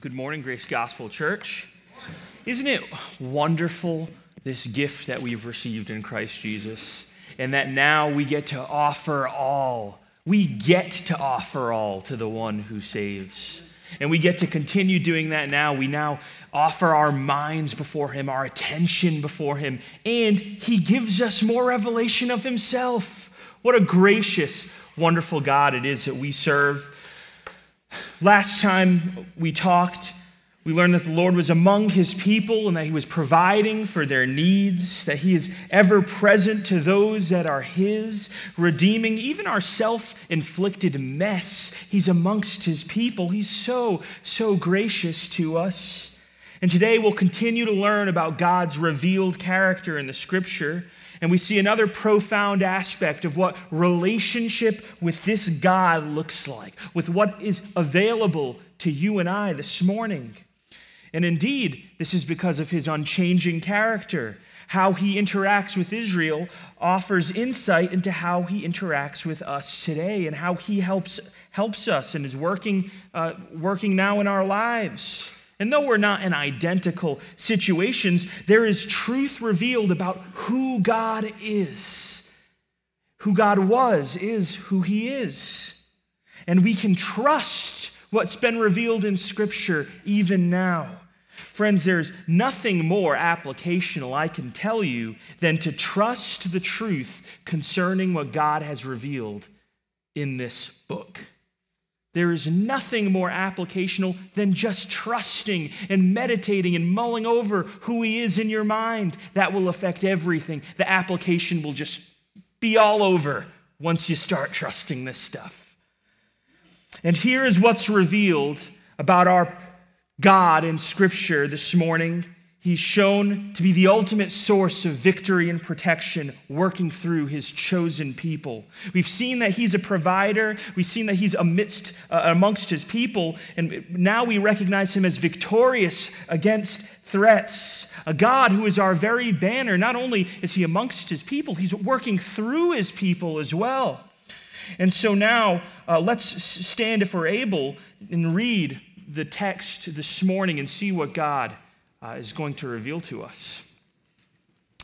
Good morning, Grace Gospel Church. Isn't it wonderful, this gift that we've received in Christ Jesus, and that now we get to offer all? We get to offer all to the one who saves. And we get to continue doing that now. We now offer our minds before Him, our attention before Him, and He gives us more revelation of Himself. What a gracious, wonderful God it is that we serve. Last time we talked, we learned that the Lord was among his people and that he was providing for their needs, that he is ever present to those that are his, redeeming even our self inflicted mess. He's amongst his people. He's so, so gracious to us. And today we'll continue to learn about God's revealed character in the scripture. And we see another profound aspect of what relationship with this God looks like, with what is available to you and I this morning. And indeed, this is because of his unchanging character. How he interacts with Israel offers insight into how he interacts with us today and how he helps, helps us and is working, uh, working now in our lives. And though we're not in identical situations, there is truth revealed about who God is. Who God was is who he is. And we can trust what's been revealed in Scripture even now. Friends, there's nothing more applicational I can tell you than to trust the truth concerning what God has revealed in this book. There is nothing more applicational than just trusting and meditating and mulling over who He is in your mind. That will affect everything. The application will just be all over once you start trusting this stuff. And here is what's revealed about our God in Scripture this morning He's shown to be the ultimate source of victory and protection working through his chosen people. We've seen that he's a provider. We've seen that he's amidst, uh, amongst his people. And now we recognize him as victorious against threats. A God who is our very banner. Not only is he amongst his people, he's working through his people as well. And so now uh, let's stand, if we're able, and read the text this morning and see what God uh, is going to reveal to us.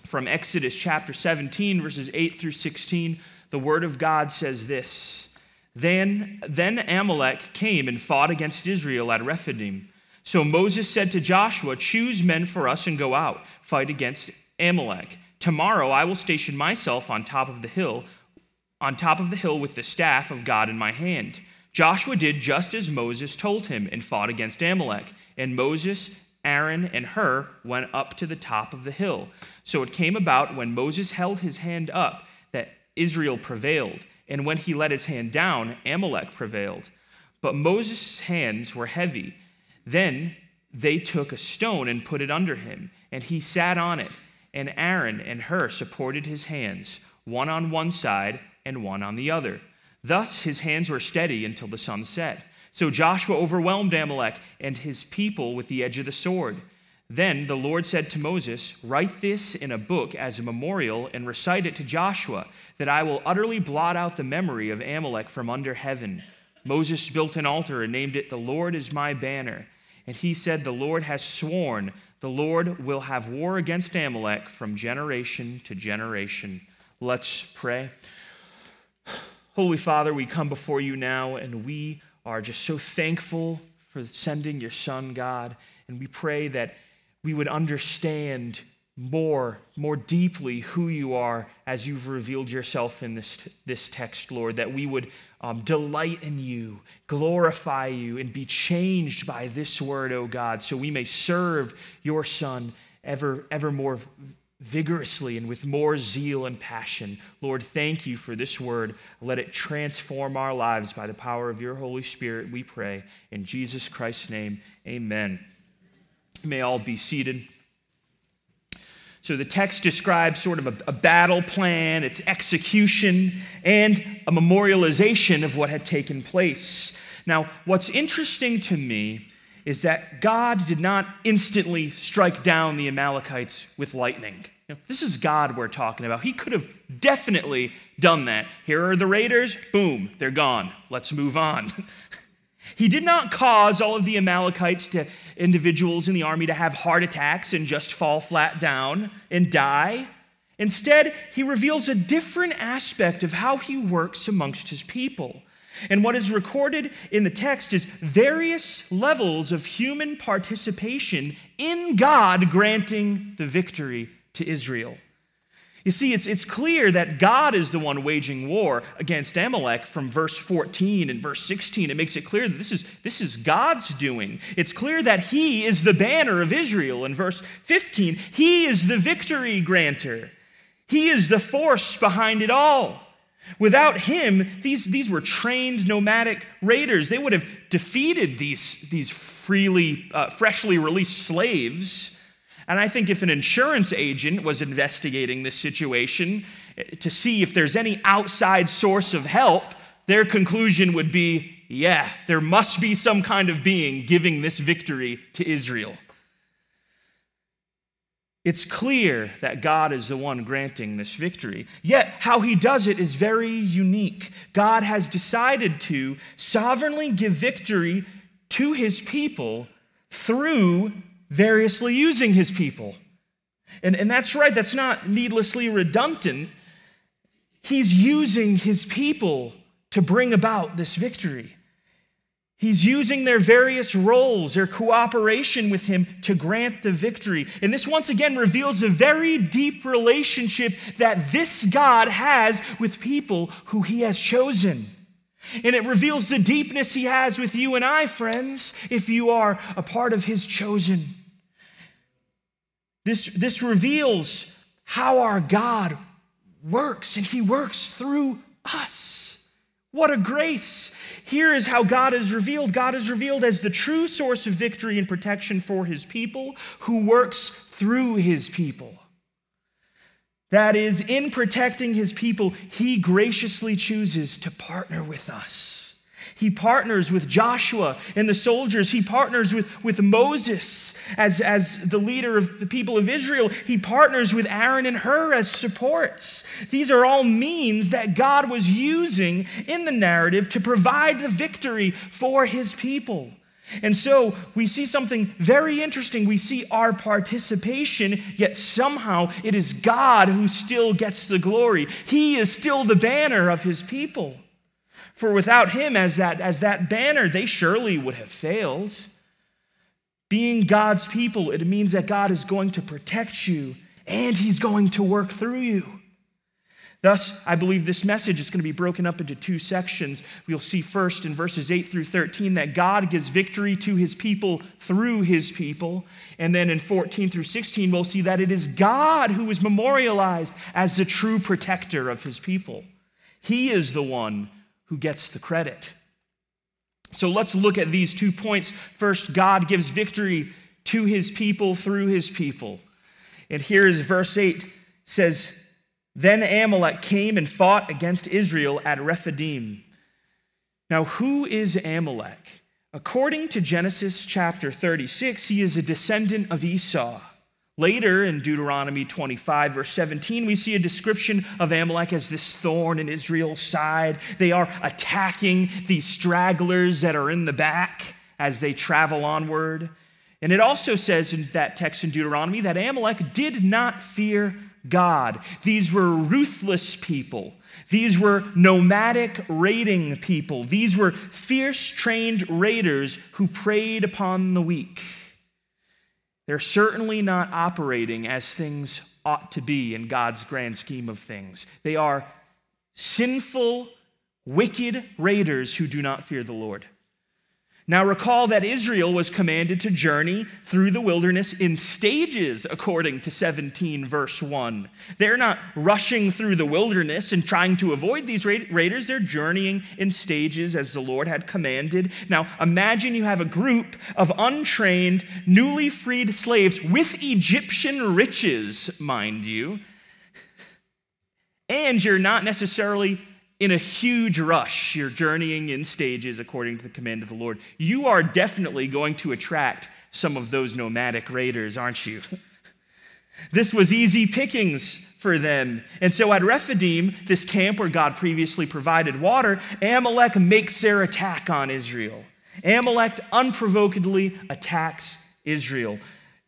From Exodus chapter 17, verses 8 through 16, the word of God says this Then, then Amalek came and fought against Israel at Rephidim. So Moses said to Joshua, Choose men for us and go out, fight against Amalek. Tomorrow I will station myself on top of the hill, on top of the hill with the staff of God in my hand. Joshua did just as Moses told him and fought against Amalek. And Moses Aaron and Hur went up to the top of the hill. So it came about when Moses held his hand up that Israel prevailed, and when he let his hand down, Amalek prevailed. But Moses' hands were heavy. Then they took a stone and put it under him, and he sat on it. And Aaron and Hur supported his hands, one on one side and one on the other. Thus his hands were steady until the sun set. So Joshua overwhelmed Amalek and his people with the edge of the sword. Then the Lord said to Moses, Write this in a book as a memorial and recite it to Joshua, that I will utterly blot out the memory of Amalek from under heaven. Moses built an altar and named it, The Lord is my banner. And he said, The Lord has sworn, the Lord will have war against Amalek from generation to generation. Let's pray. Holy Father, we come before you now and we are just so thankful for sending your son, God. And we pray that we would understand more, more deeply who you are as you've revealed yourself in this, this text, Lord, that we would um, delight in you, glorify you, and be changed by this word, O oh God, so we may serve your Son ever, ever more vigorously and with more zeal and passion. Lord, thank you for this word. Let it transform our lives by the power of your Holy Spirit, we pray. In Jesus Christ's name, amen. You may all be seated. So the text describes sort of a, a, battle plan, its execution, and a memorialization of what had taken place. Now, what's interesting to me is that God did not instantly strike down the Amalekites with lightning. You know, this is God we're talking about. He could have definitely done that. Here are the raiders, boom, they're gone. Let's move on. He did not cause all of the Amalekites to individuals in the army to have heart attacks and just fall flat down and die. Instead, he reveals a different aspect of how he works amongst his people. And what is recorded in the text is various levels of human participation in God granting the victory to Israel. You see, it's, it's clear that God is the one waging war against Amalek from verse 14 and verse 16. It makes it clear that this is, this is God's doing. It's clear that He is the banner of Israel. In verse 15, He is the victory granter, He is the force behind it all. Without him, these, these were trained nomadic raiders. They would have defeated these, these freely, uh, freshly released slaves and I think if an insurance agent was investigating this situation eh, to see if there's any outside source of help, their conclusion would be yeah, there must be some kind of being giving this victory to Israel. It's clear that God is the one granting this victory. Yet, how he does it is very unique. God has decided to sovereignly give victory to his people through variously using his people. And, and that's right, that's not needlessly redundant. He's using his people to bring about this victory. He's using their various roles, their cooperation with him to grant the victory. And this once again reveals a very deep relationship that this God has with people who he has chosen. And it reveals the deepness he has with you and I, friends, if you are a part of his chosen. This, this reveals how our God works, and He works through us. What a grace! Here is how God is revealed God is revealed as the true source of victory and protection for His people, who works through His people. That is, in protecting His people, He graciously chooses to partner with us. He partners with Joshua and the soldiers. He partners with, with Moses as, as the leader of the people of Israel. He partners with Aaron and Hur as supports. These are all means that God was using in the narrative to provide the victory for his people. And so we see something very interesting. We see our participation, yet somehow it is God who still gets the glory. He is still the banner of his people. For without him as that, as that banner, they surely would have failed. Being God's people, it means that God is going to protect you and he's going to work through you. Thus, I believe this message is going to be broken up into two sections. We'll see first in verses 8 through 13 that God gives victory to his people through his people. And then in 14 through 16, we'll see that it is God who is memorialized as the true protector of his people. He is the one who gets the credit. So let's look at these two points. First, God gives victory to his people through his people. And here is verse 8 says, Then Amalek came and fought against Israel at Rephidim. Now, who is Amalek? According to Genesis chapter 36, he is a descendant of Esau. Later in Deuteronomy 25, verse 17, we see a description of Amalek as this thorn in Israel's side. They are attacking these stragglers that are in the back as they travel onward. And it also says in that text in Deuteronomy that Amalek did not fear God. These were ruthless people. These were nomadic raiding people. These were fierce trained raiders who preyed upon the weak. They're certainly not operating as things ought to be in God's grand scheme of things. They are sinful, wicked raiders who do not fear the Lord. Now, recall that Israel was commanded to journey through the wilderness in stages, according to 17, verse 1. They're not rushing through the wilderness and trying to avoid these raiders. They're journeying in stages as the Lord had commanded. Now, imagine you have a group of untrained, newly freed slaves with Egyptian riches, mind you, and you're not necessarily in a huge rush, you're journeying in stages according to the command of the Lord, you are definitely going to attract some of those nomadic raiders, aren't you? this was easy pickings for them. And so at Rephidim, this camp where God previously provided water, Amalek makes their attack on Israel. Amalek unprovokedly attacks Israel.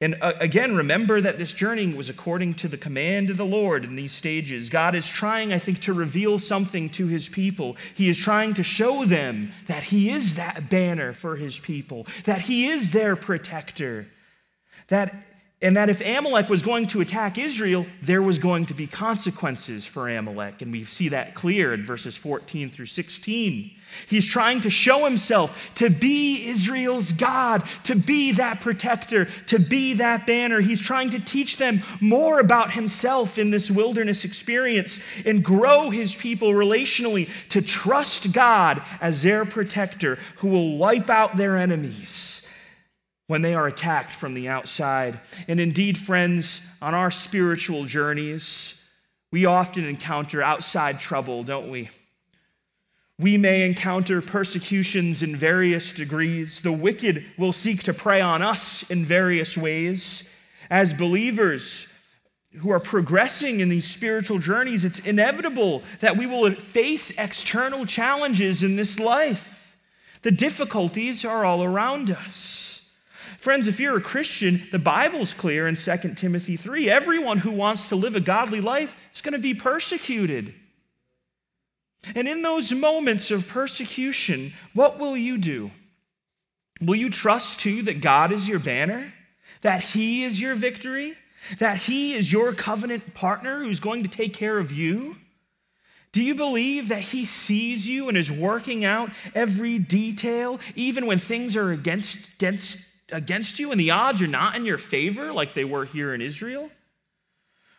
And uh, again, remember that this journey was according to the command of the Lord in these stages. God is trying, I think, to reveal something to his people. He is trying to show them that he is that banner for his people, that he is their protector, that and that if Amalek was going to attack Israel, there was going to be consequences for Amalek. And we see that clear in verses 14 through 16. He's trying to show himself to be Israel's God, to be that protector, to be that banner. He's trying to teach them more about himself in this wilderness experience and grow his people relationally to trust God as their protector who will wipe out their enemies when they are attacked from the outside. And indeed, friends, on our spiritual journeys, we often encounter outside trouble, don't we? We may encounter persecutions in various degrees. The wicked will seek to prey on us in various ways. As believers who are progressing in these spiritual journeys, it's inevitable that we will face external challenges in this life. The difficulties are all around us. Friends, if you're a Christian, the Bible's clear in 2 Timothy 3 everyone who wants to live a godly life is going to be persecuted. And in those moments of persecution, what will you do? Will you trust too that God is your banner? That He is your victory? That He is your covenant partner who's going to take care of you? Do you believe that He sees you and is working out every detail, even when things are against, against against you and the odds are not in your favor like they were here in Israel?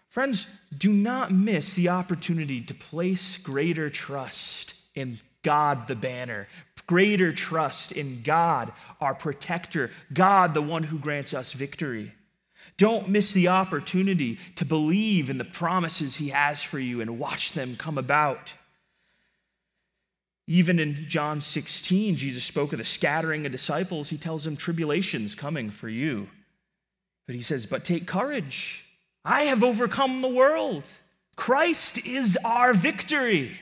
Friends, do not miss the opportunity to place greater trust in God the banner, greater trust in God, our protector, God the one who grants us victory. Don't miss the opportunity to believe in the promises He has for you and watch them come about. Even in John 16, Jesus spoke of the scattering of disciples. He tells them, Tribulation's coming for you. But he says, But take courage. I have overcome the world. Christ is our victory.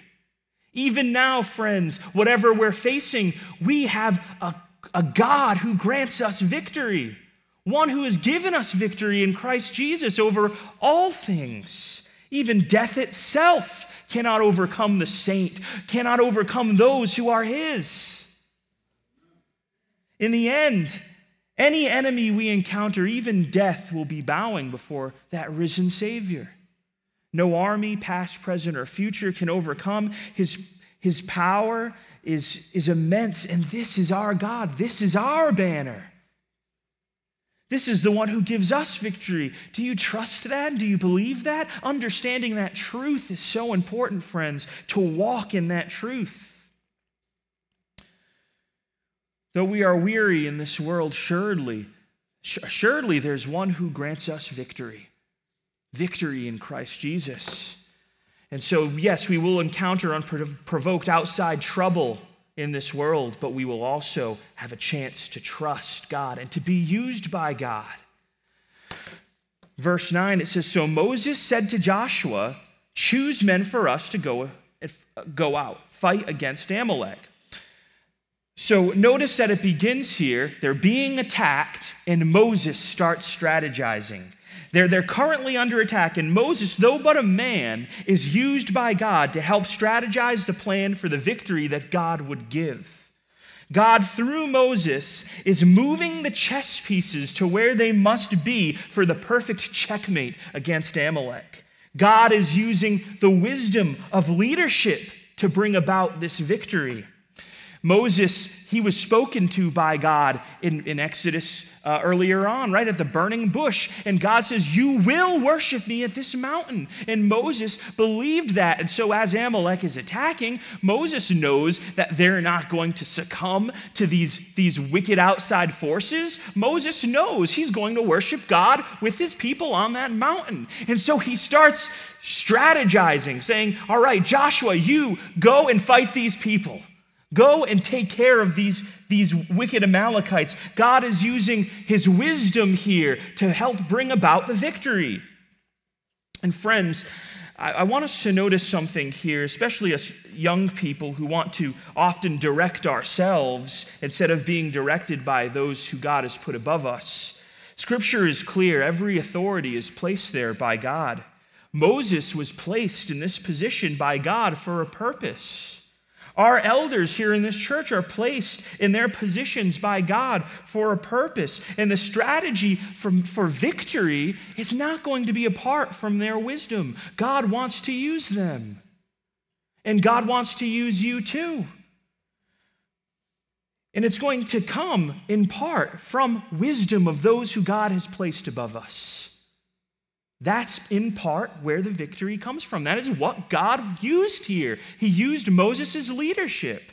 Even now, friends, whatever we're facing, we have a, a God who grants us victory, one who has given us victory in Christ Jesus over all things, even death itself cannot overcome the saint, cannot overcome those who are his. In the end, any enemy we encounter, even death, will be bowing before that risen Savior. No army, past, present, or future, can overcome. His, his power is, is immense, and this is our God. This is our banner. This is the one who gives us victory. Do you trust that? Do you believe that? Understanding that truth is so important, friends, to walk in that truth. Though we are weary in this world, surely, surely there's one who grants us victory. Victory in Christ Jesus. And so, yes, we will encounter unprovoked outside trouble in this world, but we will also have a chance to trust God and to be used by God. Verse 9, it says So Moses said to Joshua, Choose men for us to go, go out, fight against Amalek. So notice that it begins here. They're being attacked, and Moses starts strategizing. They're, they're currently under attack, and Moses, though but a man, is used by God to help strategize the plan for the victory that God would give. God, through Moses, is moving the chess pieces to where they must be for the perfect checkmate against Amalek. God is using the wisdom of leadership to bring about this victory. Moses, he was spoken to by God in, in Exodus uh, earlier on, right at the burning bush. And God says, You will worship me at this mountain. And Moses believed that. And so, as Amalek is attacking, Moses knows that they're not going to succumb to these, these wicked outside forces. Moses knows he's going to worship God with his people on that mountain. And so, he starts strategizing, saying, All right, Joshua, you go and fight these people. Go and take care of these, these wicked Amalekites. God is using his wisdom here to help bring about the victory. And friends, I, I want us to notice something here, especially as young people who want to often direct ourselves instead of being directed by those who God has put above us. Scripture is clear every authority is placed there by God. Moses was placed in this position by God for a purpose. Our elders here in this church are placed in their positions by God for a purpose. And the strategy for, for victory is not going to be apart from their wisdom. God wants to use them. And God wants to use you too. And it's going to come in part from wisdom of those who God has placed above us. That's in part where the victory comes from. That is what God used here. He used Moses' leadership.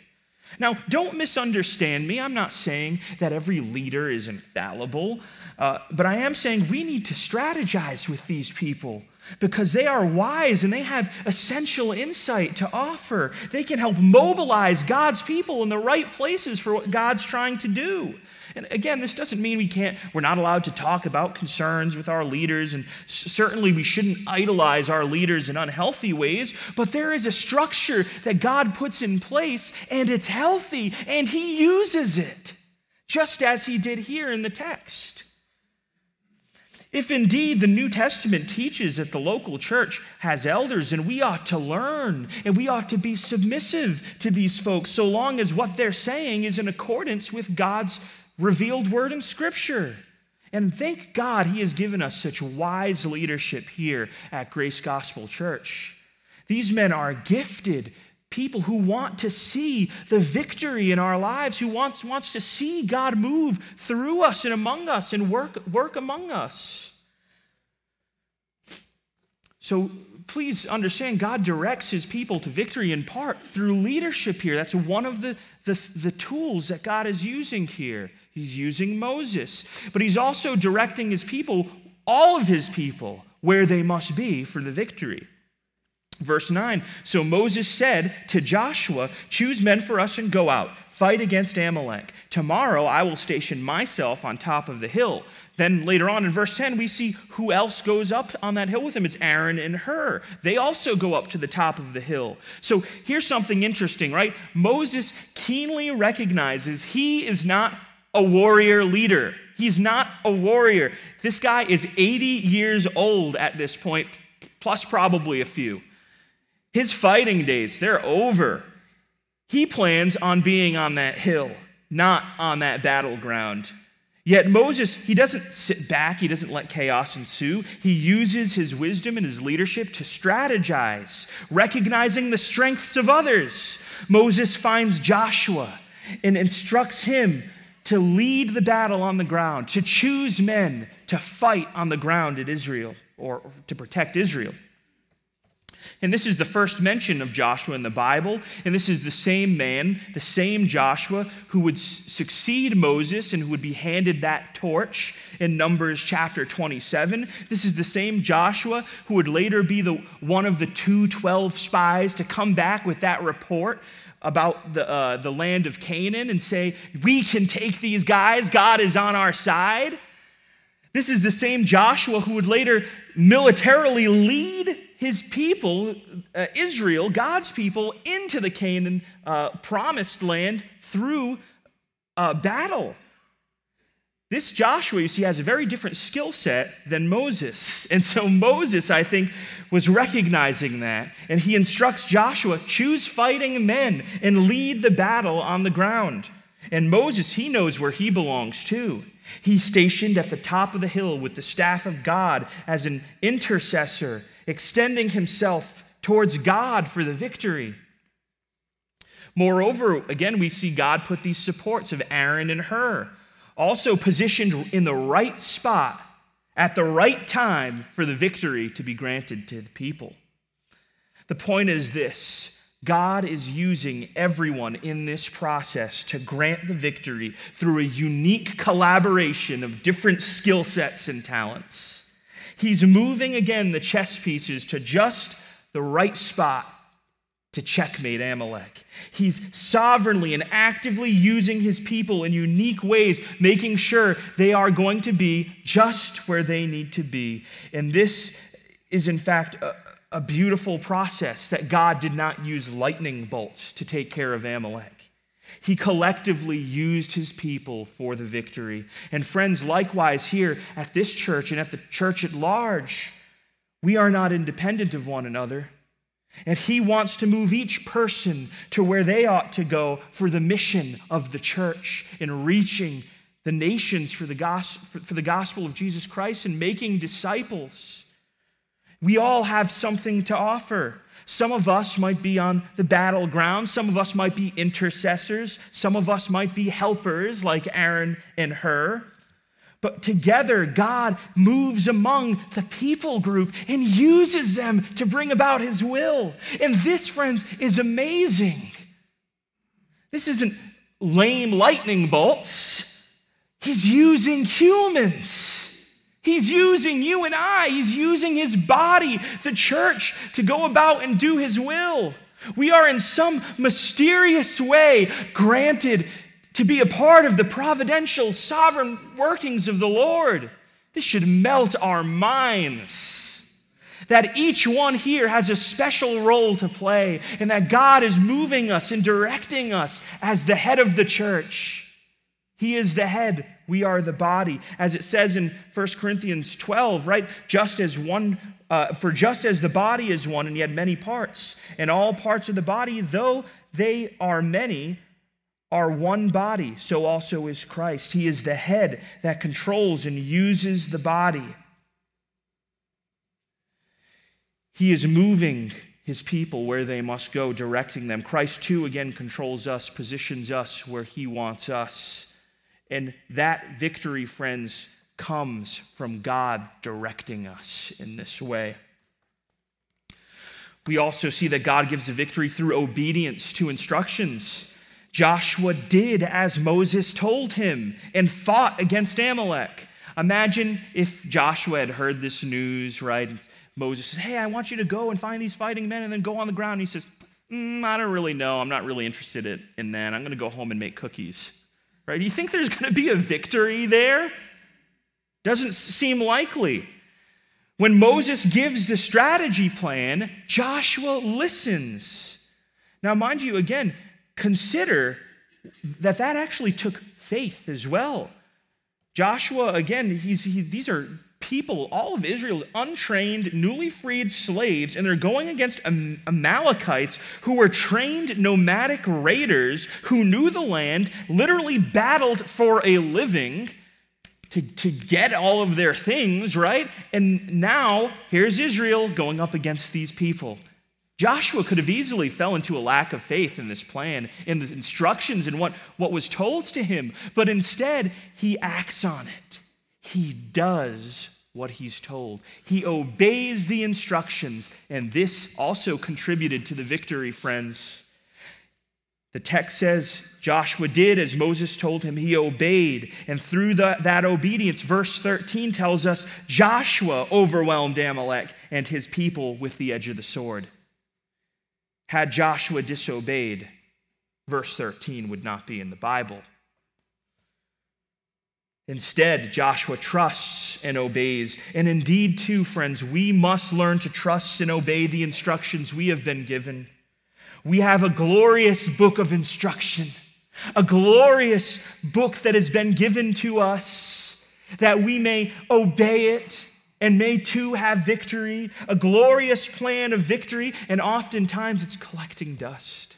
Now, don't misunderstand me. I'm not saying that every leader is infallible, uh, but I am saying we need to strategize with these people because they are wise and they have essential insight to offer. They can help mobilize God's people in the right places for what God's trying to do. And again, this doesn't mean we can't, we're not allowed to talk about concerns with our leaders, and certainly we shouldn't idolize our leaders in unhealthy ways, but there is a structure that God puts in place, and it's healthy, and He uses it, just as He did here in the text. If indeed the New Testament teaches that the local church has elders, and we ought to learn and we ought to be submissive to these folks so long as what they're saying is in accordance with God's revealed word in Scripture. And thank God he has given us such wise leadership here at Grace Gospel Church. These men are gifted people who want to see the victory in our lives, who wants, wants to see God move through us and among us and work, work among us. So please understand, God directs his people to victory in part through leadership here. That's one of the, the, the tools that God is using here. He's using Moses, but he's also directing his people, all of his people, where they must be for the victory. Verse 9 So Moses said to Joshua, Choose men for us and go out, fight against Amalek. Tomorrow I will station myself on top of the hill. Then later on in verse 10, we see who else goes up on that hill with him. It's Aaron and Hur. They also go up to the top of the hill. So here's something interesting, right? Moses keenly recognizes he is not a warrior leader. He's not a warrior. This guy is 80 years old at this point, plus probably a few. His fighting days, they're over. He plans on being on that hill, not on that battleground. Yet Moses, he doesn't sit back, he doesn't let chaos ensue. He uses his wisdom and his leadership to strategize, recognizing the strengths of others. Moses finds Joshua and instructs him to lead the battle on the ground, to choose men to fight on the ground at Israel or to protect Israel. And this is the first mention of Joshua in the Bible. And this is the same man, the same Joshua, who would succeed Moses and who would be handed that torch in Numbers chapter 27. This is the same Joshua who would later be the, one of the two 12 spies to come back with that report about the, uh, the land of Canaan and say, We can take these guys, God is on our side. This is the same Joshua who would later militarily lead his people, uh, Israel, God's people, into the Canaan uh, promised land through uh, battle. This Joshua, you see, has a very different skill set than Moses. And so Moses, I think, was recognizing that. And he instructs Joshua choose fighting men and lead the battle on the ground. And Moses, he knows where he belongs too. He's stationed at the top of the hill with the staff of God as an intercessor extending himself towards God for the victory. Moreover, again, we see God put these supports of Aaron and Hur, also positioned in the right spot at the right time for the victory to be granted to the people. The point is this God is using everyone in this process to grant the victory through a unique collaboration of different skill sets and talents. He's moving again the chess pieces to just the right spot to checkmate Amalek. He's sovereignly and actively using his people in unique ways, making sure they are going to be just where they need to be. And this is, in fact, a, a beautiful process that God did not use lightning bolts to take care of Amalek. He collectively used his people for the victory. And friends, likewise, here at this church and at the church at large, we are not independent of one another. And he wants to move each person to where they ought to go for the mission of the church in reaching the nations for the gospel, for the gospel of Jesus Christ and making disciples. We all have something to offer. Some of us might be on the battleground. Some of us might be intercessors. Some of us might be helpers like Aaron and Hur. But together, God moves among the people group and uses them to bring about his will. And this, friends, is amazing. This isn't lame lightning bolts, he's using humans. He's using you and I. He's using his body, the church, to go about and do his will. We are in some mysterious way granted to be a part of the providential, sovereign workings of the Lord. This should melt our minds. That each one here has a special role to play, and that God is moving us and directing us as the head of the church. He is the head, we are the body. As it says in 1 Corinthians 12, right? Just as one, uh, for just as the body is one and yet many parts, and all parts of the body, though they are many, are one body, so also is Christ. He is the head that controls and uses the body. He is moving his people where they must go, directing them. Christ, too, again controls us, positions us where he wants us. And that victory, friends, comes from God directing us in this way. We also see that God gives victory through obedience to instructions. Joshua did as Moses told him and fought against Amalek. Imagine if Joshua had heard this news, right? Moses says, Hey, I want you to go and find these fighting men and then go on the ground. And he says, mm, I don't really know. I'm not really interested in that. I'm going to go home and make cookies. Right? Do you think there's going to be a victory there? Doesn't seem likely. When Moses gives the strategy plan, Joshua listens. Now, mind you, again, consider that that actually took faith as well. Joshua, again, he's, he, these are people, all of Israel, untrained, newly freed slaves, and they're going against Amalekites who were trained nomadic raiders who knew the land, literally battled for a living to, to get all of their things, right? And now here's Israel going up against these people. Joshua could have easily fell into a lack of faith in this plan, in the instructions, and what, what was told to him. But instead, he acts on it. He does what he's told. He obeys the instructions, and this also contributed to the victory, friends. The text says Joshua did as Moses told him. He obeyed. And through the, that obedience, verse 13 tells us Joshua overwhelmed Amalek and his people with the edge of the sword. Had Joshua disobeyed, verse 13 would not be in the Bible. Instead, Joshua trusts and obeys. And indeed, too, friends, we must learn to trust and obey the instructions we have been given. We have a glorious book of instruction, a glorious book that has been given to us that we may obey it and may too have victory, a glorious plan of victory, and oftentimes it's collecting dust.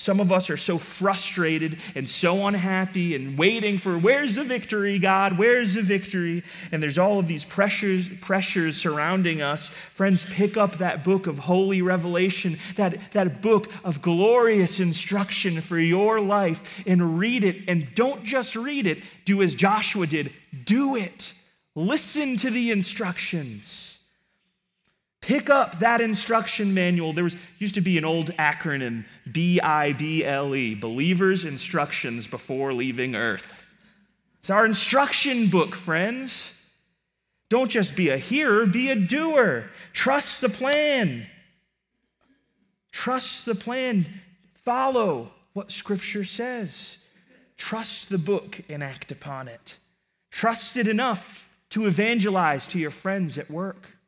Some of us are so frustrated and so unhappy and waiting for where's the victory, God? Where's the victory? And there's all of these pressures, pressures surrounding us. Friends, pick up that book of holy revelation, that, that book of glorious instruction for your life, and read it. And don't just read it, do as Joshua did, do it. Listen to the instructions. Pick up that instruction manual. There was used to be an old acronym, B I B L E, Believers Instructions Before Leaving Earth. It's our instruction book, friends. Don't just be a hearer, be a doer. Trust the plan. Trust the plan. Follow what Scripture says. Trust the book and act upon it. Trust it enough to evangelize to your friends at work.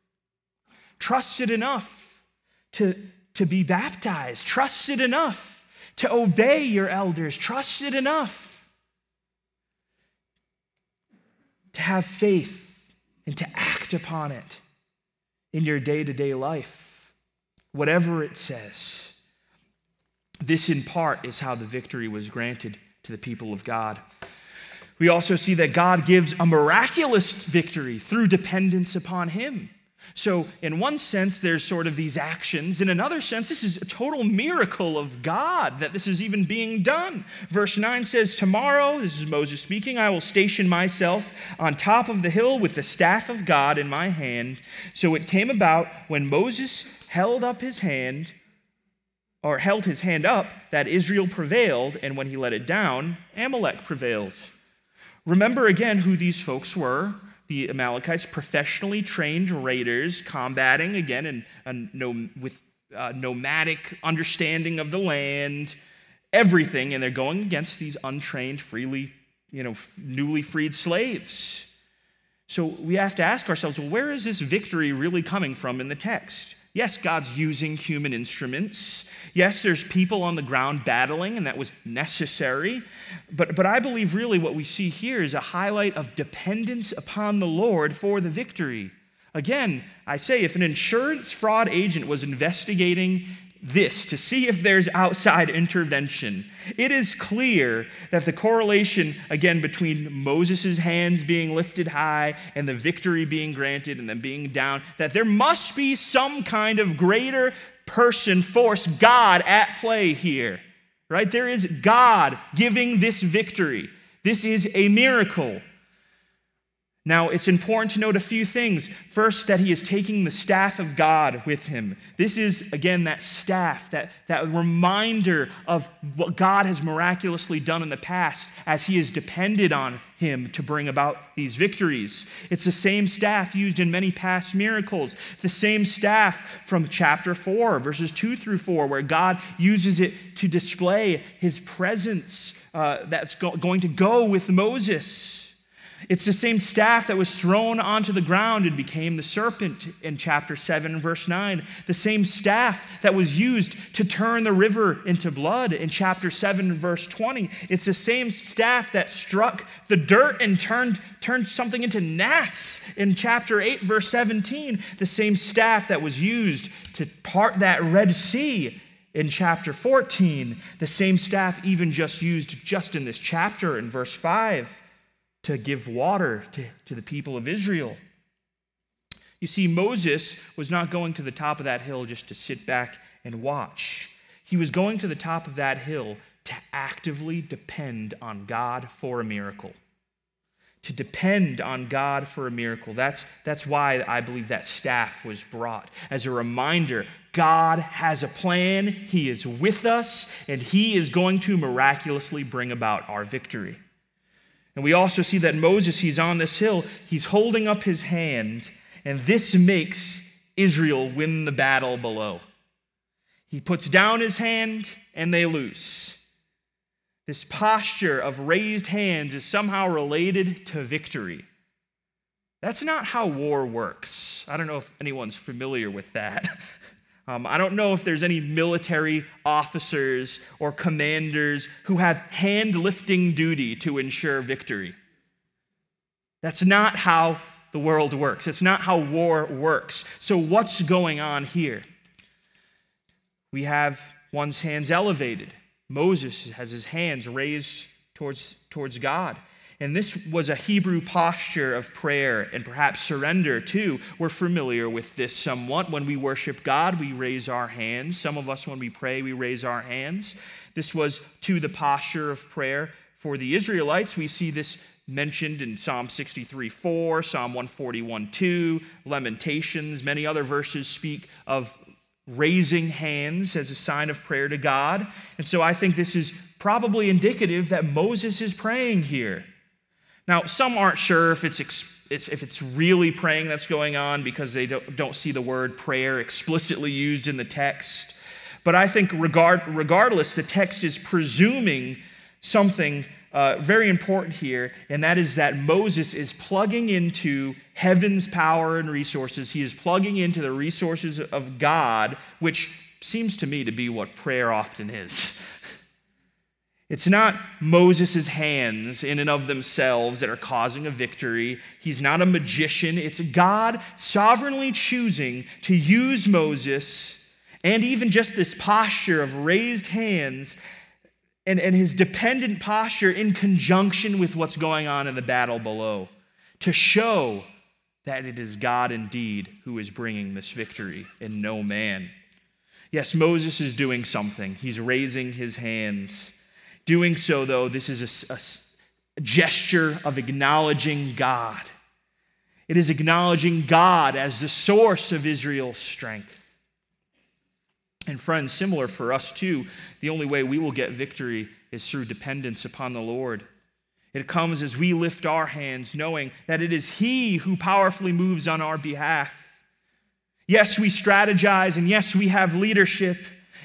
Trusted enough to, to be baptized, trusted enough to obey your elders, trusted enough to have faith and to act upon it in your day to day life, whatever it says. This, in part, is how the victory was granted to the people of God. We also see that God gives a miraculous victory through dependence upon Him. So, in one sense, there's sort of these actions. In another sense, this is a total miracle of God that this is even being done. Verse 9 says, Tomorrow, this is Moses speaking, I will station myself on top of the hill with the staff of God in my hand. So it came about when Moses held up his hand, or held his hand up, that Israel prevailed, and when he let it down, Amalek prevailed. Remember again who these folks were the Amalekites, professionally trained raiders, combating again and, with uh, nomadic understanding of the land, everything, and they're going against these untrained, freely, you know, newly freed slaves. So we have to ask ourselves, well, where is this victory really coming from in the text? Yes, God's using human instruments. Yes, there's people on the ground battling, and that was necessary. But, but I believe really what we see here is a highlight of dependence upon the Lord for the victory. Again, I say if an insurance fraud agent was investigating this to see if there's outside intervention. It is clear that the correlation, again, between Moses' hands being lifted high and the victory being granted and them being down, that there must be some kind of greater person, force, God at play here, right? There is God giving this victory. This is a miracle. Now, it's important to note a few things. First, that he is taking the staff of God with him. This is, again, that staff, that, that reminder of what God has miraculously done in the past as he has depended on him to bring about these victories. It's the same staff used in many past miracles, the same staff from chapter 4, verses 2 through 4, where God uses it to display his presence uh, that's go- going to go with Moses. It's the same staff that was thrown onto the ground and became the serpent in chapter 7, verse 9. The same staff that was used to turn the river into blood in chapter 7, verse 20. It's the same staff that struck the dirt and turned, turned something into gnats in chapter 8, verse 17. The same staff that was used to part that Red Sea in chapter 14. The same staff even just used just in this chapter in verse 5 to give water to, to the people of Israel. You see, Moses was not going to the top of that hill just to sit back and watch. He was going to the top of that hill to actively depend on God for a miracle. To depend on God for a miracle. That's, that's why I believe that staff was brought as a reminder God has a plan, He is with us, and He is going to miraculously bring about our victory. And we also see that Moses, he's on this hill, he's holding up his hand, and this makes Israel win the battle below. He puts down his hand, and they lose. This posture of raised hands is somehow related to victory. That's not how war works. I don't know if anyone's familiar with that. Um, I don't know if there's any military officers or commanders who have hand lifting duty to ensure victory. That's not how the world works. It's not how war works. So, what's going on here? We have one's hands elevated. Moses has his hands raised towards, towards God. And this was a Hebrew posture of prayer and perhaps surrender too. We're familiar with this somewhat. When we worship God, we raise our hands. Some of us, when we pray, we raise our hands. This was to the posture of prayer for the Israelites. We see this mentioned in Psalm 63 4, Psalm 141 2, Lamentations. Many other verses speak of raising hands as a sign of prayer to God. And so I think this is probably indicative that Moses is praying here. Now, some aren't sure if it's, if it's really praying that's going on because they don't, don't see the word prayer explicitly used in the text. But I think, regard, regardless, the text is presuming something uh, very important here, and that is that Moses is plugging into heaven's power and resources. He is plugging into the resources of God, which seems to me to be what prayer often is. It's not Moses' hands in and of themselves that are causing a victory. He's not a magician. It's God sovereignly choosing to use Moses and even just this posture of raised hands and, and his dependent posture in conjunction with what's going on in the battle below to show that it is God indeed who is bringing this victory and no man. Yes, Moses is doing something. He's raising his hands. Doing so, though, this is a, a gesture of acknowledging God. It is acknowledging God as the source of Israel's strength. And, friends, similar for us too, the only way we will get victory is through dependence upon the Lord. It comes as we lift our hands, knowing that it is He who powerfully moves on our behalf. Yes, we strategize, and yes, we have leadership,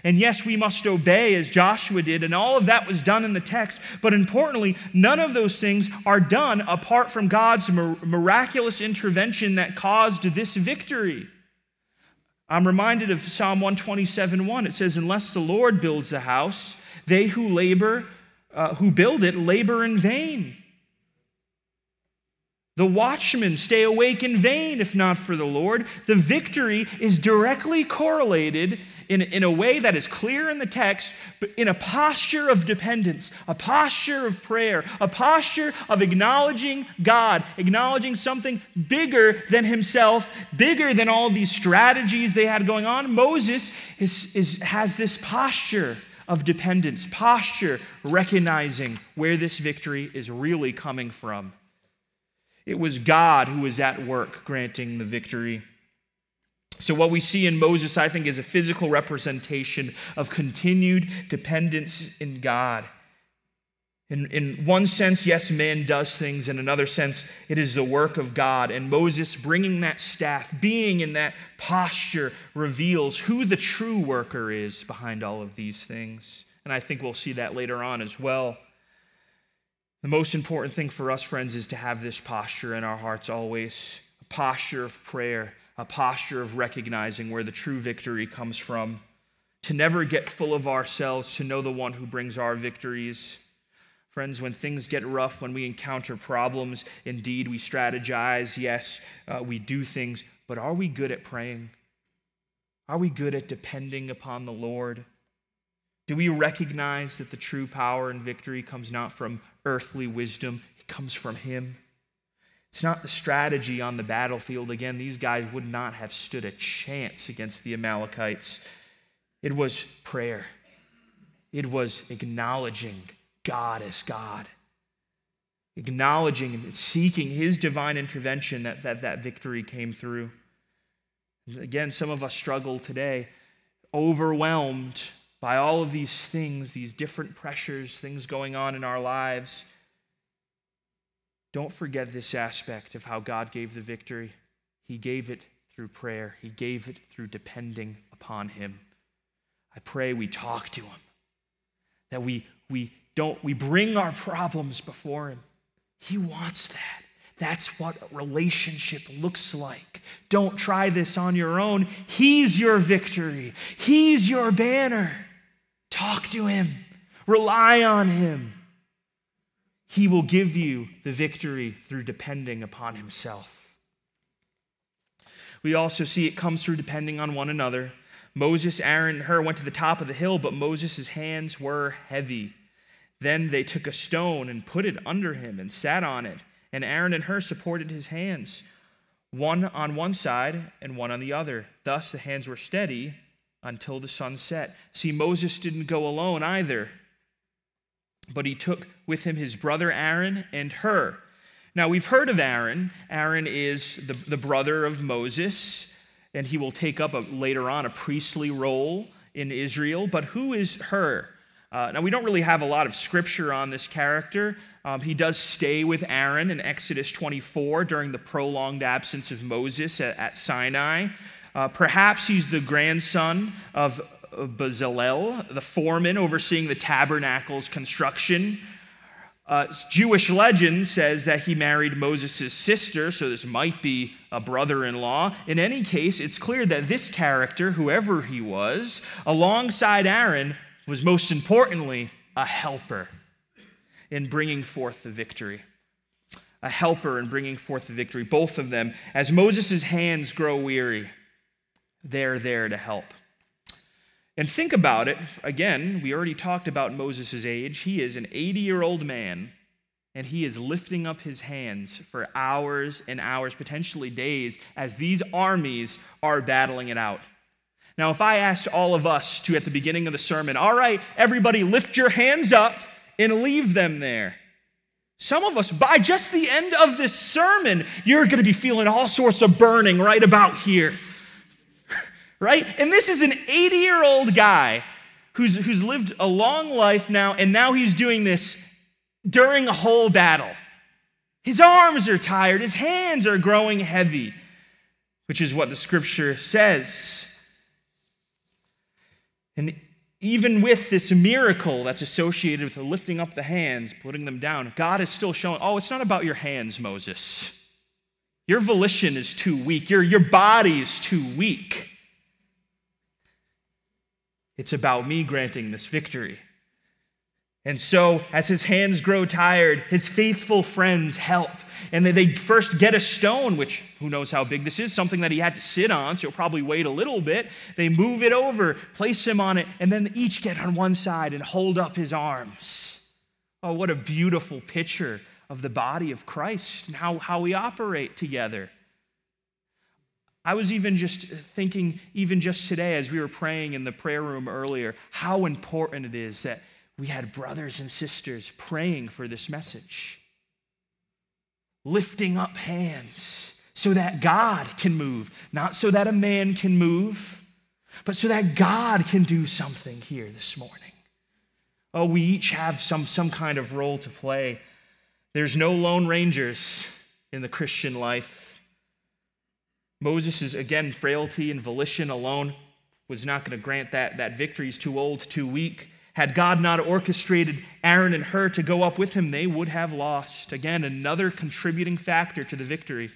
and yes, we must obey as Joshua did, and all of that was done in the text. But importantly, none of those things are done apart from God's miraculous intervention that caused this victory. I'm reminded of Psalm 127 1. It says, Unless the Lord builds the house, they who labor, uh, who build it, labor in vain. The watchmen stay awake in vain if not for the Lord. The victory is directly correlated in, in a way that is clear in the text, but in a posture of dependence, a posture of prayer, a posture of acknowledging God, acknowledging something bigger than himself, bigger than all these strategies they had going on. Moses is, is, has this posture of dependence, posture recognizing where this victory is really coming from. It was God who was at work granting the victory. So, what we see in Moses, I think, is a physical representation of continued dependence in God. In, in one sense, yes, man does things. In another sense, it is the work of God. And Moses bringing that staff, being in that posture, reveals who the true worker is behind all of these things. And I think we'll see that later on as well. The most important thing for us, friends, is to have this posture in our hearts always a posture of prayer a posture of recognizing where the true victory comes from, to never get full of ourselves, to know the one who brings our victories. Friends, when things get rough, when we encounter problems, indeed we strategize, yes, uh, we do things, but are we good at praying? Are we good at depending upon the Lord? Do we recognize that the true power and victory comes not from earthly wisdom, it comes from Him? It's not the strategy on the battlefield. Again, these guys would not have stood a chance against the Amalekites. It was prayer, it was acknowledging God as God, acknowledging and seeking His divine intervention that that, that victory came through. Again, some of us struggle today, overwhelmed by all of these things, these different pressures, things going on in our lives. Don't forget this aspect of how God gave the victory. He gave it through prayer, He gave it through depending upon Him. I pray we talk to Him, that we, we, don't, we bring our problems before Him. He wants that. That's what a relationship looks like. Don't try this on your own. He's your victory, He's your banner. Talk to Him, rely on Him. He will give you the victory through depending upon Himself. We also see it comes through depending on one another. Moses, Aaron, and Hur went to the top of the hill, but Moses' hands were heavy. Then they took a stone and put it under him and sat on it, and Aaron and Hur supported his hands, one on one side and one on the other. Thus the hands were steady until the sun set. See, Moses didn't go alone either but he took with him his brother Aaron and Hur. Now, we've heard of Aaron. Aaron is the, the brother of Moses, and he will take up a, later on a priestly role in Israel. But who is Hur? Uh, now, we don't really have a lot of scripture on this character. Um, he does stay with Aaron in Exodus 24 during the prolonged absence of Moses at, at Sinai. Uh, perhaps he's the grandson of Bezalel, the foreman overseeing the tabernacle's construction. Uh, Jewish legend says that he married Moses' sister, so this might be a brother in law. In any case, it's clear that this character, whoever he was, alongside Aaron, was most importantly a helper in bringing forth the victory. A helper in bringing forth the victory, both of them. As Moses' hands grow weary, they're there to help. And think about it. Again, we already talked about Moses' age. He is an 80 year old man, and he is lifting up his hands for hours and hours, potentially days, as these armies are battling it out. Now, if I asked all of us to, at the beginning of the sermon, all right, everybody lift your hands up and leave them there. Some of us, by just the end of this sermon, you're going to be feeling all sorts of burning right about here right? And this is an 80 year old guy who's, who's lived a long life now, and now he's doing this during a whole battle. His arms are tired, his hands are growing heavy, which is what the scripture says. And even with this miracle that's associated with lifting up the hands, putting them down, God is still showing, oh, it's not about your hands, Moses. Your volition is too weak. Your, your body is too weak. It's about me granting this victory. And so, as his hands grow tired, his faithful friends help. And they first get a stone, which who knows how big this is, something that he had to sit on, so he'll probably wait a little bit. They move it over, place him on it, and then each get on one side and hold up his arms. Oh, what a beautiful picture of the body of Christ and how, how we operate together. I was even just thinking, even just today, as we were praying in the prayer room earlier, how important it is that we had brothers and sisters praying for this message, lifting up hands so that God can move, not so that a man can move, but so that God can do something here this morning. Oh, we each have some, some kind of role to play. There's no lone rangers in the Christian life. Moses' again frailty and volition alone was not going to grant that, that victory. He's too old, too weak. Had God not orchestrated Aaron and Hur to go up with him, they would have lost. Again, another contributing factor to the victory.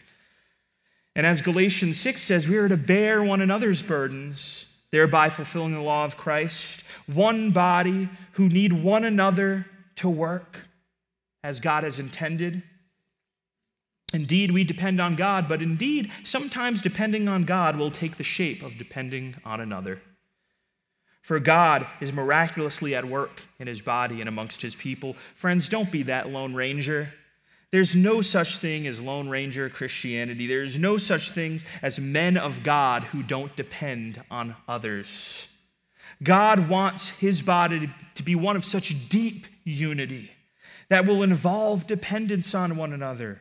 And as Galatians 6 says, we are to bear one another's burdens, thereby fulfilling the law of Christ. One body who need one another to work as God has intended. Indeed, we depend on God, but indeed, sometimes depending on God will take the shape of depending on another. For God is miraculously at work in his body and amongst his people. Friends, don't be that Lone Ranger. There's no such thing as Lone Ranger Christianity. There's no such thing as men of God who don't depend on others. God wants his body to be one of such deep unity that will involve dependence on one another.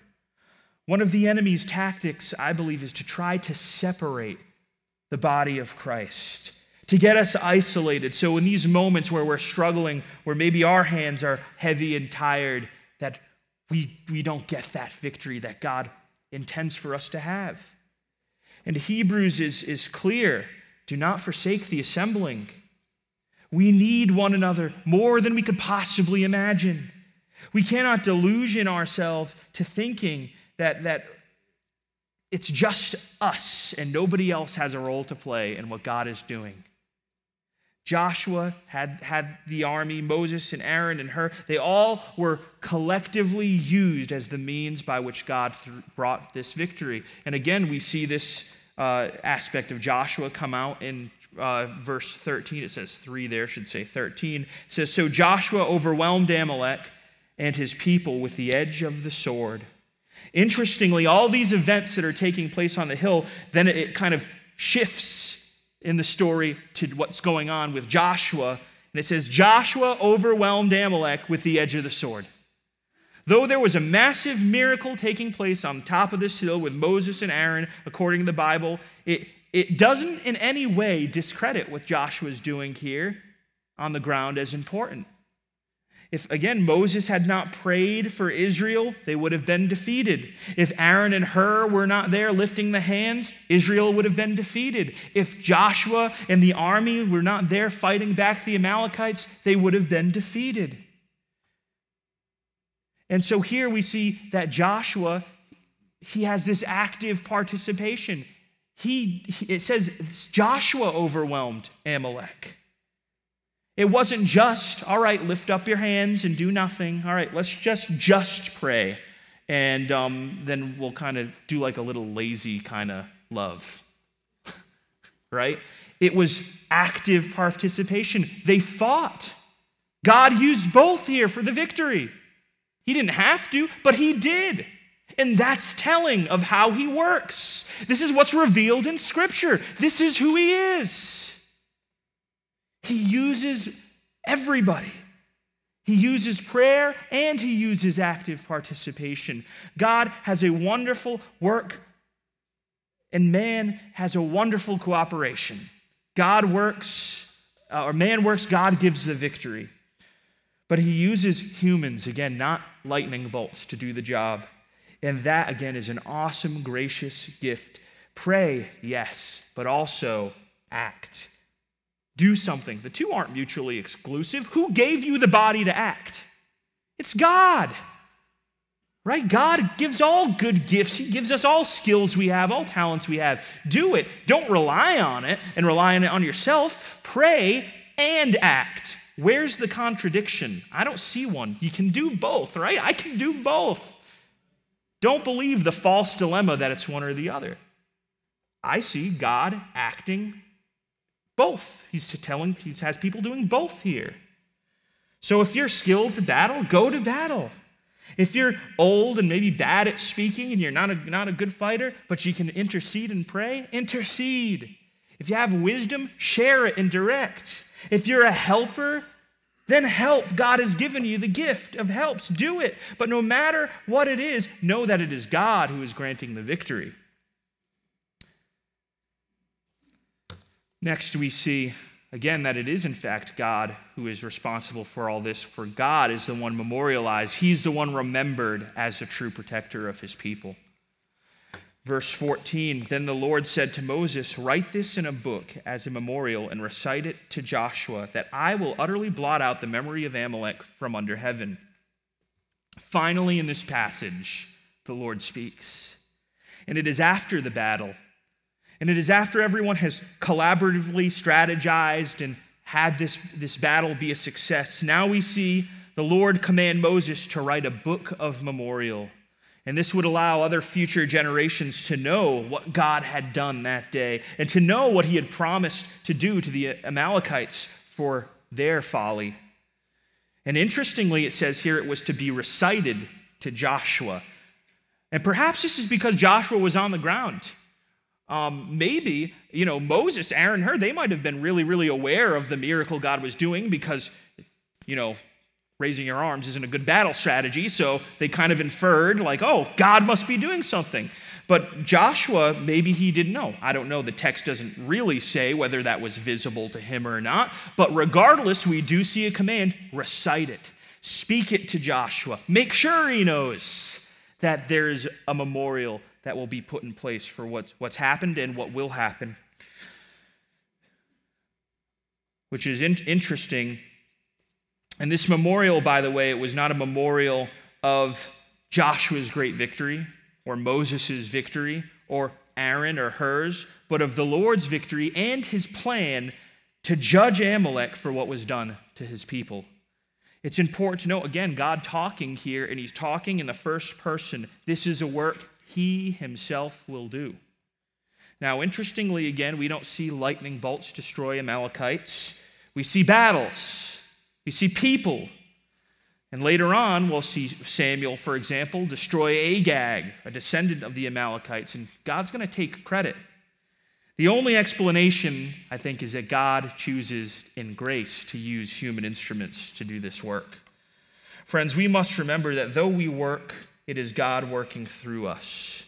One of the enemy's tactics, I believe, is to try to separate the body of Christ, to get us isolated. So, in these moments where we're struggling, where maybe our hands are heavy and tired, that we, we don't get that victory that God intends for us to have. And Hebrews is, is clear do not forsake the assembling. We need one another more than we could possibly imagine. We cannot delusion ourselves to thinking that, that it's just us and nobody else has a role to play in what God is doing. Joshua had, had the army, Moses and Aaron and Hur, they all were collectively used as the means by which God th- brought this victory. And again, we see this uh, aspect of Joshua come out in uh, verse 13. It says three there, should say 13. It says, So Joshua overwhelmed Amalek and his people with the edge of the sword. Interestingly, all these events that are taking place on the hill, then it kind of shifts in the story to what's going on with Joshua. And it says, Joshua overwhelmed Amalek with the edge of the sword. Though there was a massive miracle taking place on top of this hill with Moses and Aaron, according to the Bible, it, it doesn't in any way discredit what Joshua's doing here on the ground as important. If, again, Moses had not prayed for Israel, they would have been defeated. If Aaron and Hur were not there lifting the hands, Israel would have been defeated. If Joshua and the army were not there fighting back the Amalekites, they would have been defeated. And so here we see that Joshua, he has this active participation. He, it says Joshua overwhelmed Amalek. It wasn't just, all right, lift up your hands and do nothing. All right, let's just just pray. And um, then we'll kind of do like a little lazy kind of love. right? It was active participation. They fought. God used both here for the victory. He didn't have to, but He did. And that's telling of how He works. This is what's revealed in Scripture. This is who He is. He uses everybody. He uses prayer and he uses active participation. God has a wonderful work, and man has a wonderful cooperation. God works, uh, or man works, God gives the victory. But he uses humans, again, not lightning bolts, to do the job. And that, again, is an awesome, gracious gift. Pray, yes, but also act. Do something. The two aren't mutually exclusive. Who gave you the body to act? It's God. Right? God gives all good gifts. He gives us all skills we have, all talents we have. Do it. Don't rely on it and rely on it on yourself. Pray and act. Where's the contradiction? I don't see one. You can do both, right? I can do both. Don't believe the false dilemma that it's one or the other. I see God acting both. He's telling, he has people doing both here. So if you're skilled to battle, go to battle. If you're old and maybe bad at speaking and you're not a, not a good fighter, but you can intercede and pray, intercede. If you have wisdom, share it and direct. If you're a helper, then help. God has given you the gift of helps. Do it. But no matter what it is, know that it is God who is granting the victory. Next, we see again that it is in fact God who is responsible for all this, for God is the one memorialized, He's the one remembered as the true protector of His people. Verse 14 Then the Lord said to Moses, Write this in a book as a memorial and recite it to Joshua, that I will utterly blot out the memory of Amalek from under heaven. Finally, in this passage, the Lord speaks. And it is after the battle and it is after everyone has collaboratively strategized and had this, this battle be a success. Now we see the Lord command Moses to write a book of memorial. And this would allow other future generations to know what God had done that day and to know what he had promised to do to the Amalekites for their folly. And interestingly, it says here it was to be recited to Joshua. And perhaps this is because Joshua was on the ground. Um, maybe, you know, Moses, Aaron, Hur, they might have been really, really aware of the miracle God was doing because, you know, raising your arms isn't a good battle strategy. So they kind of inferred, like, oh, God must be doing something. But Joshua, maybe he didn't know. I don't know. The text doesn't really say whether that was visible to him or not. But regardless, we do see a command recite it, speak it to Joshua, make sure he knows that there's a memorial that will be put in place for what's, what's happened and what will happen. Which is in- interesting. And this memorial, by the way, it was not a memorial of Joshua's great victory or Moses' victory or Aaron or Hur's, but of the Lord's victory and his plan to judge Amalek for what was done to his people. It's important to know, again, God talking here, and he's talking in the first person. This is a work he himself will do. Now, interestingly, again, we don't see lightning bolts destroy Amalekites. We see battles, we see people. And later on, we'll see Samuel, for example, destroy Agag, a descendant of the Amalekites, and God's going to take credit. The only explanation, I think, is that God chooses in grace to use human instruments to do this work. Friends, we must remember that though we work it is God working through us.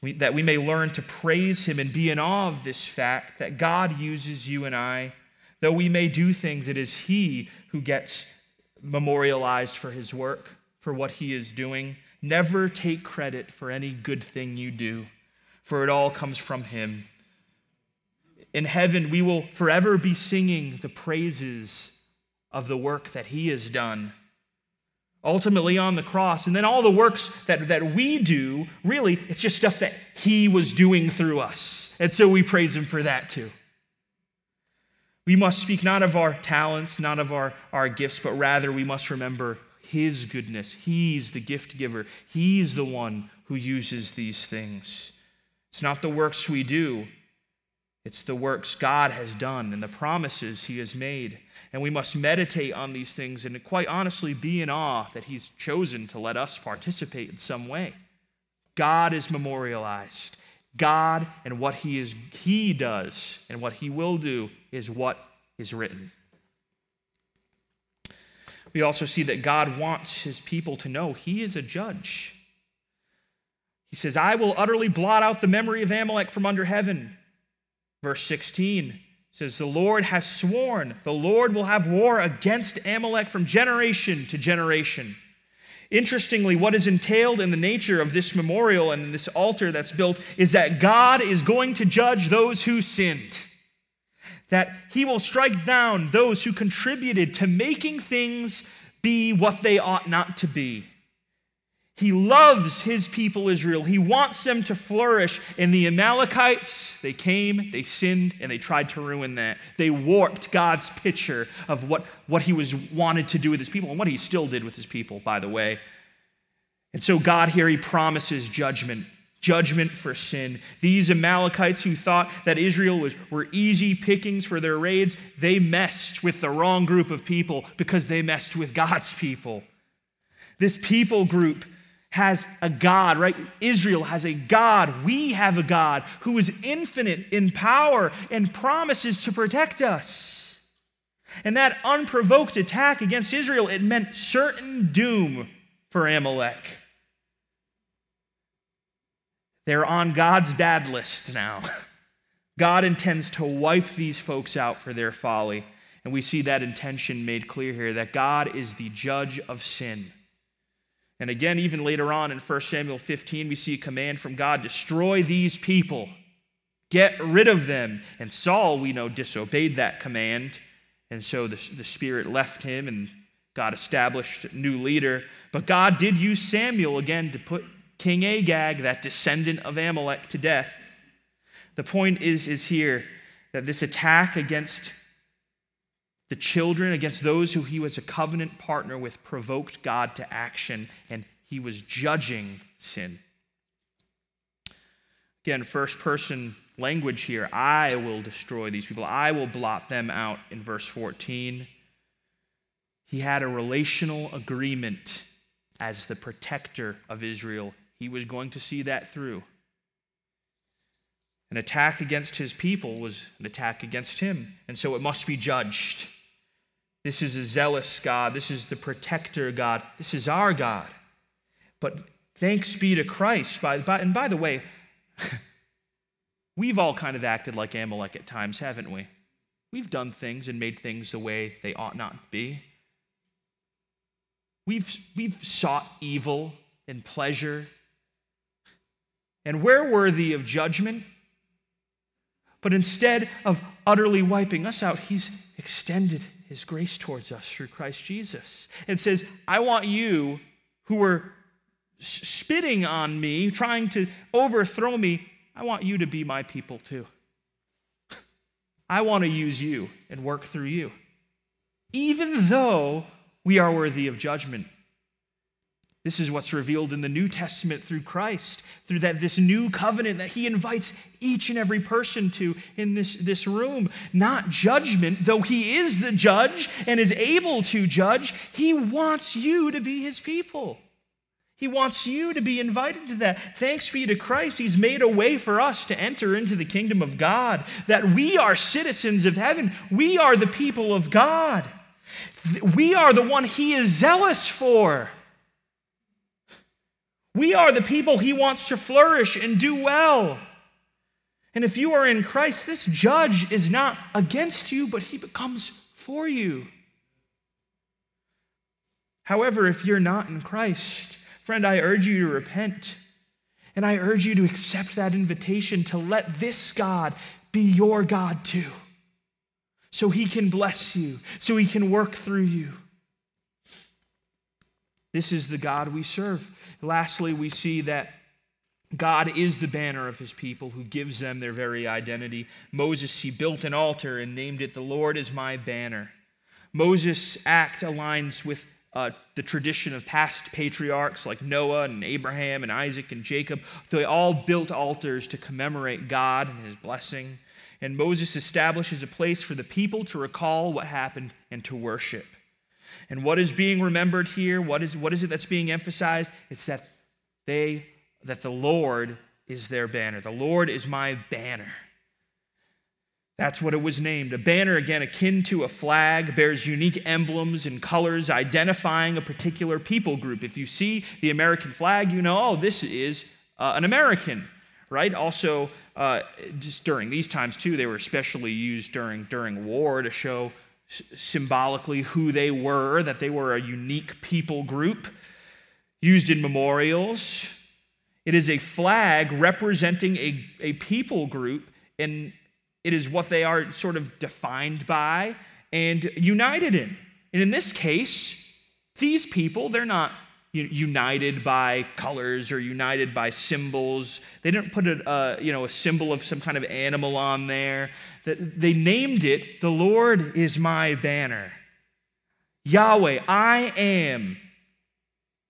We, that we may learn to praise Him and be in awe of this fact that God uses you and I. Though we may do things, it is He who gets memorialized for His work, for what He is doing. Never take credit for any good thing you do, for it all comes from Him. In heaven, we will forever be singing the praises of the work that He has done. Ultimately on the cross. And then all the works that, that we do, really, it's just stuff that He was doing through us. And so we praise Him for that too. We must speak not of our talents, not of our, our gifts, but rather we must remember His goodness. He's the gift giver, He's the one who uses these things. It's not the works we do, it's the works God has done and the promises He has made. And we must meditate on these things and quite honestly be in awe that He's chosen to let us participate in some way. God is memorialized. God and what He is He does and what He will do is what is written. We also see that God wants His people to know He is a judge. He says, I will utterly blot out the memory of Amalek from under heaven. Verse 16 says, The Lord has sworn, the Lord will have war against Amalek from generation to generation. Interestingly, what is entailed in the nature of this memorial and this altar that's built is that God is going to judge those who sinned. That he will strike down those who contributed to making things be what they ought not to be. He loves his people Israel. He wants them to flourish. And the Amalekites, they came, they sinned, and they tried to ruin that. They warped God's picture of what, what he was wanted to do with his people and what he still did with his people, by the way. And so God here, he promises judgment. Judgment for sin. These Amalekites who thought that Israel was, were easy pickings for their raids, they messed with the wrong group of people because they messed with God's people. This people group has a God, right? Israel has a God. We have a God who is infinite in power and promises to protect us. And that unprovoked attack against Israel, it meant certain doom for Amalek. They're on God's bad list now. God intends to wipe these folks out for their folly. And we see that intention made clear here that God is the judge of sin. And again, even later on in 1 Samuel 15, we see a command from God destroy these people, get rid of them. And Saul, we know, disobeyed that command. And so the, the Spirit left him, and God established a new leader. But God did use Samuel again to put King Agag, that descendant of Amalek, to death. The point is, is here that this attack against the children, against those who he was a covenant partner with, provoked God to action, and he was judging sin. Again, first person language here I will destroy these people, I will blot them out in verse 14. He had a relational agreement as the protector of Israel. He was going to see that through. An attack against his people was an attack against him, and so it must be judged. This is a zealous God. This is the protector God. This is our God. But thanks be to Christ. By, by, and by the way, we've all kind of acted like Amalek at times, haven't we? We've done things and made things the way they ought not be. We've, we've sought evil and pleasure. And we're worthy of judgment. But instead of utterly wiping us out, He's extended his grace towards us through Christ Jesus. It says, I want you who are spitting on me, trying to overthrow me, I want you to be my people too. I want to use you and work through you. Even though we are worthy of judgment, this is what's revealed in the New Testament through Christ, through that this new covenant that he invites each and every person to in this, this room. Not judgment, though he is the judge and is able to judge, he wants you to be his people. He wants you to be invited to that. Thanks be to Christ, He's made a way for us to enter into the kingdom of God, that we are citizens of heaven. We are the people of God. We are the one He is zealous for. We are the people he wants to flourish and do well. And if you are in Christ, this judge is not against you, but he becomes for you. However, if you're not in Christ, friend, I urge you to repent. And I urge you to accept that invitation to let this God be your God too. So he can bless you, so he can work through you. This is the God we serve. Lastly, we see that God is the banner of his people who gives them their very identity. Moses, he built an altar and named it, The Lord is my banner. Moses' act aligns with uh, the tradition of past patriarchs like Noah and Abraham and Isaac and Jacob. They all built altars to commemorate God and his blessing. And Moses establishes a place for the people to recall what happened and to worship. And what is being remembered here? What is, what is it that's being emphasized? It's that they that the Lord is their banner. The Lord is my banner. That's what it was named. A banner, again, akin to a flag, bears unique emblems and colors identifying a particular people group. If you see the American flag, you know, oh, this is uh, an American, right? Also, uh, just during these times, too, they were especially used during, during war to show symbolically who they were, that they were a unique people group, used in memorials. It is a flag representing a, a people group, and it is what they are sort of defined by and united in. And in this case, these people, they're not united by colors or united by symbols. They didn't put a, uh, you know, a symbol of some kind of animal on there. They named it, The Lord is my banner. Yahweh, I am.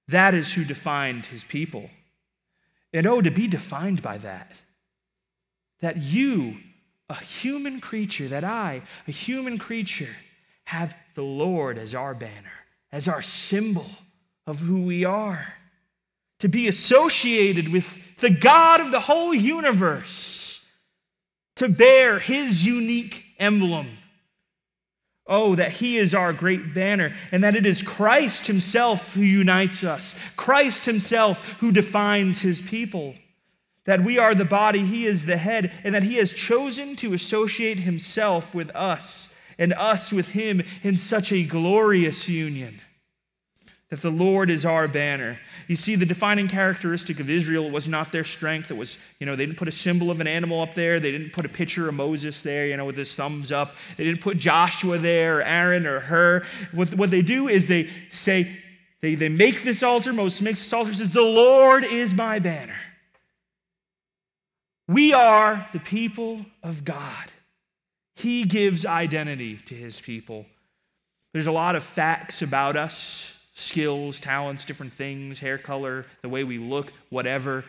That is who defined his people. And oh, to be defined by that, that you a human creature, that I, a human creature, have the Lord as our banner, as our symbol of who we are. To be associated with the God of the whole universe, to bear his unique emblem. Oh, that He is our great banner, and that it is Christ Himself who unites us, Christ Himself who defines His people that we are the body, He is the head, and that He has chosen to associate Himself with us and us with Him in such a glorious union. That the Lord is our banner. You see, the defining characteristic of Israel was not their strength. It was, you know, they didn't put a symbol of an animal up there. They didn't put a picture of Moses there, you know, with his thumbs up. They didn't put Joshua there, or Aaron, or Hur. What, what they do is they say, they, they make this altar. Moses makes this altar, says, The Lord is my banner. We are the people of God. He gives identity to his people. There's a lot of facts about us skills, talents, different things, hair color, the way we look, whatever.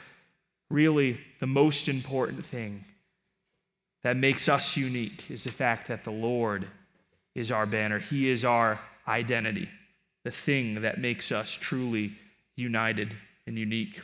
Really, the most important thing that makes us unique is the fact that the Lord is our banner. He is our identity, the thing that makes us truly united and unique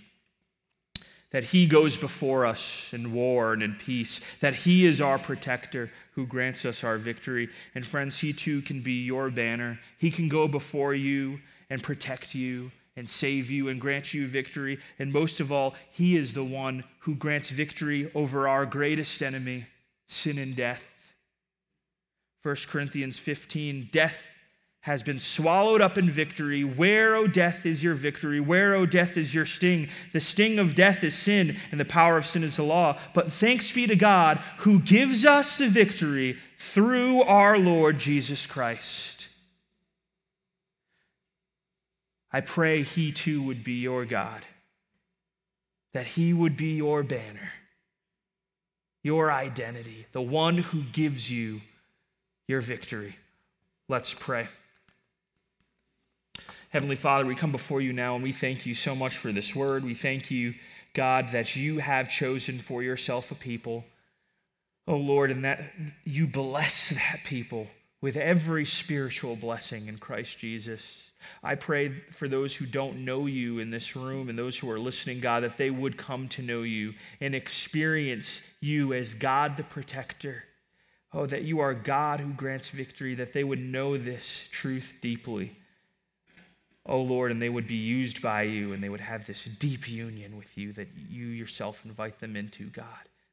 that He goes before us in war and in peace, that He is our protector who grants us our victory. And friends, He too can be your banner. He can go before you and protect you and save you and grant you victory. And most of all, He is the one who grants victory over our greatest enemy, sin and death. 1 Corinthians 15 Death has been swallowed up in victory. Where, O death, is your victory? Where, O death, is your sting? The sting of death is sin, and the power of sin is the law. But thanks be to God who gives us the victory through our Lord Jesus Christ. I pray he too would be your God, that he would be your banner, your identity, the one who gives you your victory. Let's pray. Heavenly Father, we come before you now and we thank you so much for this word. We thank you, God, that you have chosen for yourself a people. Oh Lord, and that you bless that people with every spiritual blessing in Christ Jesus. I pray for those who don't know you in this room and those who are listening, God, that they would come to know you and experience you as God the protector. Oh, that you are God who grants victory, that they would know this truth deeply oh Lord, and they would be used by you and they would have this deep union with you that you yourself invite them into, God.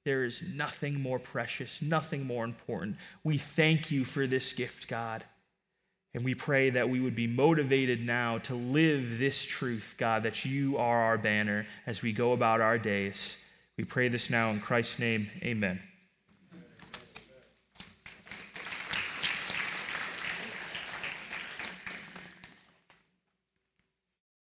There is nothing more precious, nothing more important. We thank you for this gift, God. And we pray that we would be motivated now to live this truth, God, that you are our banner as we go about our days. We pray this now in Christ's name. Amen.